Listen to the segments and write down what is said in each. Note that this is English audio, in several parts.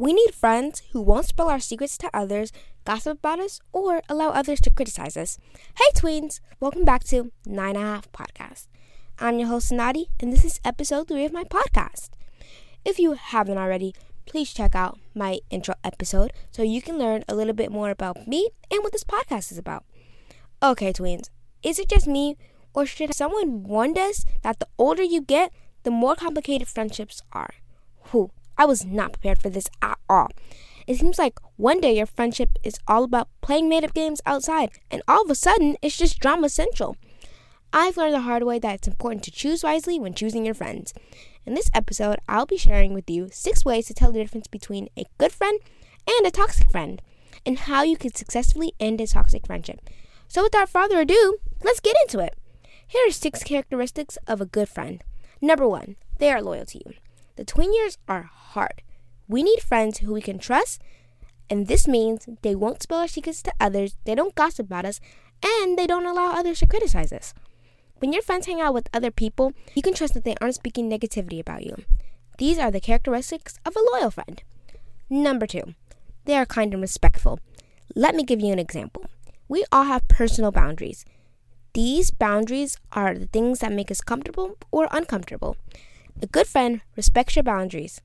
We need friends who won't spill our secrets to others, gossip about us, or allow others to criticize us. Hey, tweens! Welcome back to Nine and a Half Podcast. I'm your host, Nadi, and this is episode three of my podcast. If you haven't already, please check out my intro episode so you can learn a little bit more about me and what this podcast is about. Okay, tweens, is it just me, or should someone warn us that the older you get, the more complicated friendships are? Whew, I was not prepared for this at all. It seems like one day your friendship is all about playing made up games outside, and all of a sudden it's just drama central. I've learned the hard way that it's important to choose wisely when choosing your friends. In this episode, I'll be sharing with you six ways to tell the difference between a good friend and a toxic friend, and how you can successfully end a toxic friendship. So, without further ado, let's get into it. Here are six characteristics of a good friend. Number one, they are loyal to you. The tween years are hard. We need friends who we can trust, and this means they won't spill our secrets to others, they don't gossip about us, and they don't allow others to criticize us. When your friends hang out with other people, you can trust that they aren't speaking negativity about you. These are the characteristics of a loyal friend. Number two, they are kind and respectful. Let me give you an example. We all have personal boundaries. These boundaries are the things that make us comfortable or uncomfortable. A good friend respects your boundaries.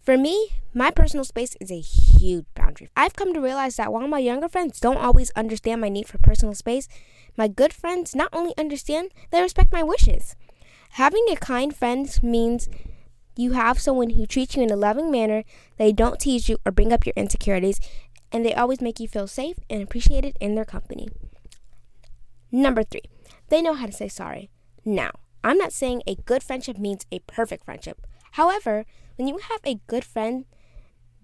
For me, my personal space is a huge boundary. I've come to realize that while my younger friends don't always understand my need for personal space, my good friends not only understand, they respect my wishes. Having a kind friend means you have someone who treats you in a loving manner, they don't tease you or bring up your insecurities, and they always make you feel safe and appreciated in their company. Number three, they know how to say sorry. Now, I'm not saying a good friendship means a perfect friendship. However, when you have a good friend,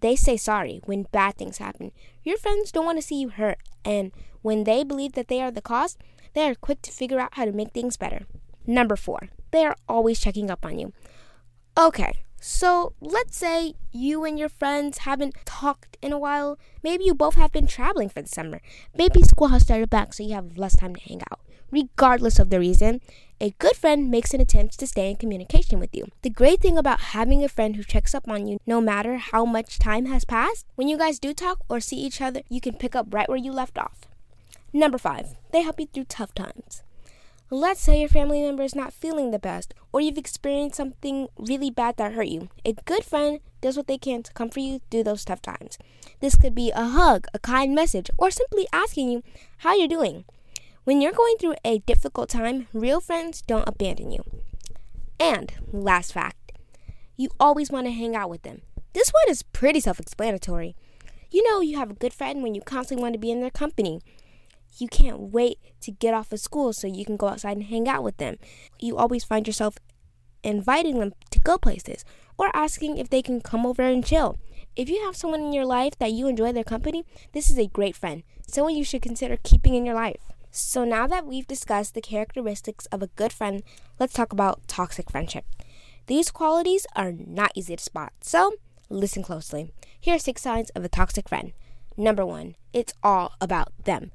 they say sorry when bad things happen. Your friends don't want to see you hurt, and when they believe that they are the cause, they are quick to figure out how to make things better. Number four, they are always checking up on you. Okay, so let's say you and your friends haven't talked in a while. Maybe you both have been traveling for the summer. Maybe school has started back, so you have less time to hang out. Regardless of the reason, a good friend makes an attempt to stay in communication with you. The great thing about having a friend who checks up on you no matter how much time has passed, when you guys do talk or see each other, you can pick up right where you left off. Number five, they help you through tough times. Let's say your family member is not feeling the best, or you've experienced something really bad that hurt you. A good friend does what they can to comfort you through those tough times. This could be a hug, a kind message, or simply asking you how you're doing. When you're going through a difficult time, real friends don't abandon you. And last fact, you always want to hang out with them. This one is pretty self explanatory. You know, you have a good friend when you constantly want to be in their company. You can't wait to get off of school so you can go outside and hang out with them. You always find yourself inviting them to go places or asking if they can come over and chill. If you have someone in your life that you enjoy their company, this is a great friend, someone you should consider keeping in your life. So, now that we've discussed the characteristics of a good friend, let's talk about toxic friendship. These qualities are not easy to spot, so listen closely. Here are six signs of a toxic friend. Number one, it's all about them.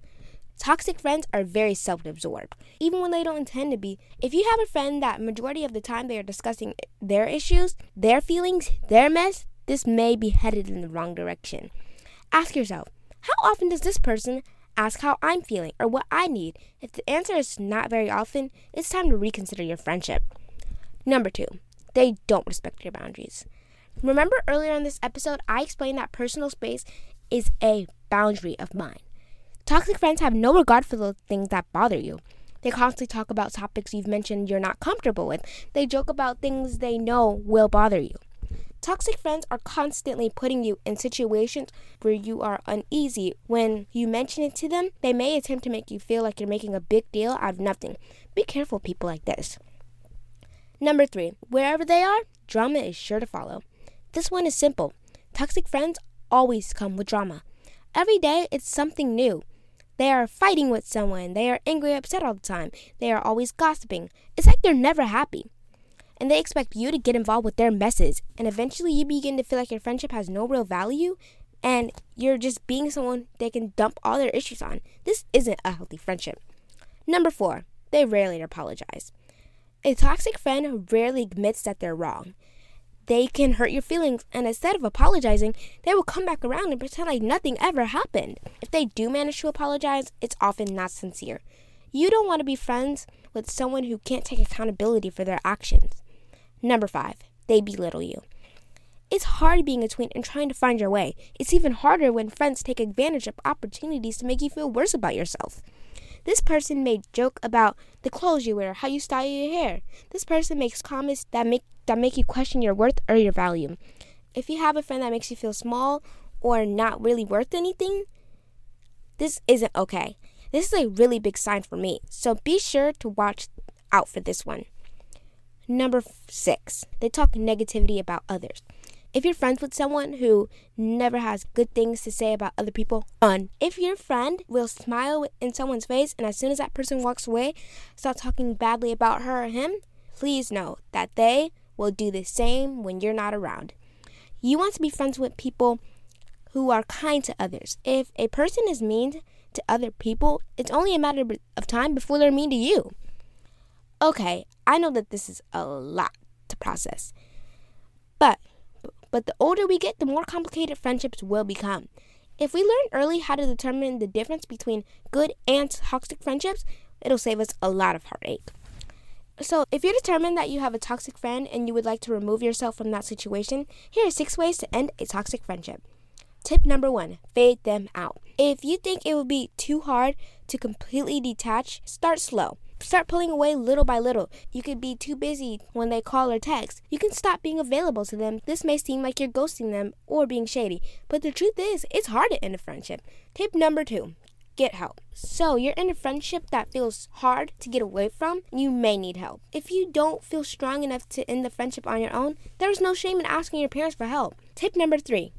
Toxic friends are very self absorbed, even when they don't intend to be. If you have a friend that majority of the time they are discussing their issues, their feelings, their mess, this may be headed in the wrong direction. Ask yourself, how often does this person Ask how I'm feeling or what I need. If the answer is not very often, it's time to reconsider your friendship. Number two, they don't respect your boundaries. Remember earlier in this episode, I explained that personal space is a boundary of mine. Toxic friends have no regard for the things that bother you. They constantly talk about topics you've mentioned you're not comfortable with. They joke about things they know will bother you. Toxic friends are constantly putting you in situations where you are uneasy. When you mention it to them, they may attempt to make you feel like you're making a big deal out of nothing. Be careful, people like this. Number three, wherever they are, drama is sure to follow. This one is simple. Toxic friends always come with drama. Every day, it's something new. They are fighting with someone. They are angry, upset all the time. They are always gossiping. It's like they're never happy and they expect you to get involved with their messes. And eventually you begin to feel like your friendship has no real value and you're just being someone they can dump all their issues on. This isn't a healthy friendship. Number four, they rarely apologize. A toxic friend rarely admits that they're wrong. they can hurt your feelings, and instead of apologizing, they will come back around and pretend like nothing ever happened. If they do manage to apologize, it's often not sincere. You don't want to be friends with someone who can't take accountability for their actions. Number five, they belittle you. It's hard being a tween and trying to find your way. It's even harder when friends take advantage of opportunities to make you feel worse about yourself. This person may joke about the clothes you wear, how you style your hair. This person makes comments that make that make you question your worth or your value. If you have a friend that makes you feel small or not really worth anything, this isn't okay. This is a really big sign for me. So be sure to watch out for this one. Number 6. They talk negativity about others. If you're friends with someone who never has good things to say about other people, run. If your friend will smile in someone's face and as soon as that person walks away, start talking badly about her or him, please know that they will do the same when you're not around. You want to be friends with people who are kind to others. If a person is mean to other people, it's only a matter of time before they're mean to you. Okay, I know that this is a lot to process. But but the older we get, the more complicated friendships will become. If we learn early how to determine the difference between good and toxic friendships, it'll save us a lot of heartache. So, if you're determined that you have a toxic friend and you would like to remove yourself from that situation, here are six ways to end a toxic friendship. Tip number one fade them out. If you think it would be too hard to completely detach, start slow. Start pulling away little by little. You could be too busy when they call or text. You can stop being available to them. This may seem like you're ghosting them or being shady, but the truth is, it's hard to end a friendship. Tip number two get help. So, you're in a friendship that feels hard to get away from, you may need help. If you don't feel strong enough to end the friendship on your own, there's no shame in asking your parents for help. Tip number three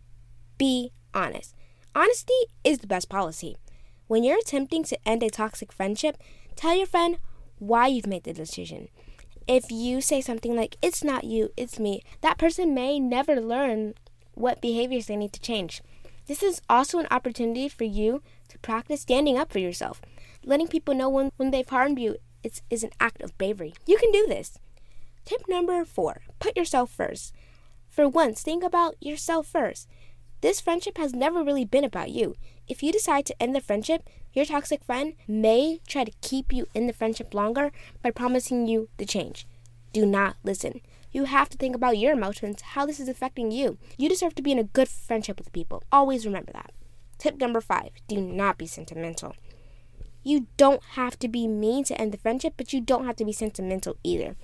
be honest. Honesty is the best policy. When you're attempting to end a toxic friendship, tell your friend why you've made the decision. If you say something like, it's not you, it's me, that person may never learn what behaviors they need to change. This is also an opportunity for you to practice standing up for yourself. Letting people know when, when they've harmed you is, is an act of bravery. You can do this. Tip number four put yourself first. For once, think about yourself first. This friendship has never really been about you. If you decide to end the friendship, your toxic friend may try to keep you in the friendship longer by promising you the change. Do not listen. You have to think about your emotions, how this is affecting you. You deserve to be in a good friendship with people. Always remember that. Tip number five do not be sentimental. You don't have to be mean to end the friendship, but you don't have to be sentimental either.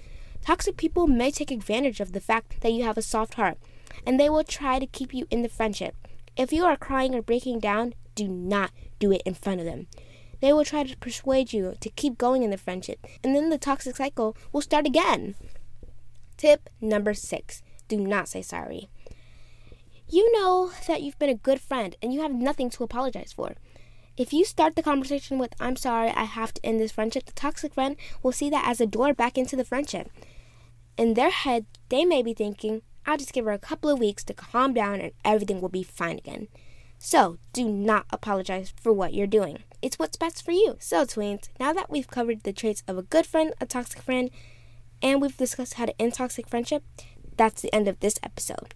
Toxic people may take advantage of the fact that you have a soft heart and they will try to keep you in the friendship. If you are crying or breaking down, do not do it in front of them. They will try to persuade you to keep going in the friendship, and then the toxic cycle will start again. Tip number six do not say sorry. You know that you've been a good friend and you have nothing to apologize for. If you start the conversation with, I'm sorry, I have to end this friendship, the toxic friend will see that as a door back into the friendship. In their head, they may be thinking, I'll just give her a couple of weeks to calm down and everything will be fine again. So, do not apologize for what you're doing. It's what's best for you. So, tweens, now that we've covered the traits of a good friend, a toxic friend, and we've discussed how to end toxic friendship, that's the end of this episode.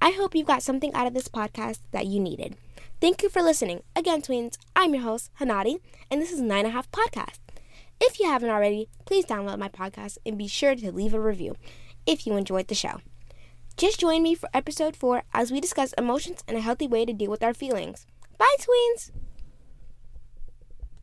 I hope you got something out of this podcast that you needed. Thank you for listening. Again, tweens, I'm your host, Hanadi, and this is Nine and a Half Podcast. If you haven't already, please download my podcast and be sure to leave a review if you enjoyed the show. Just join me for episode 4 as we discuss emotions and a healthy way to deal with our feelings. Bye, tweens!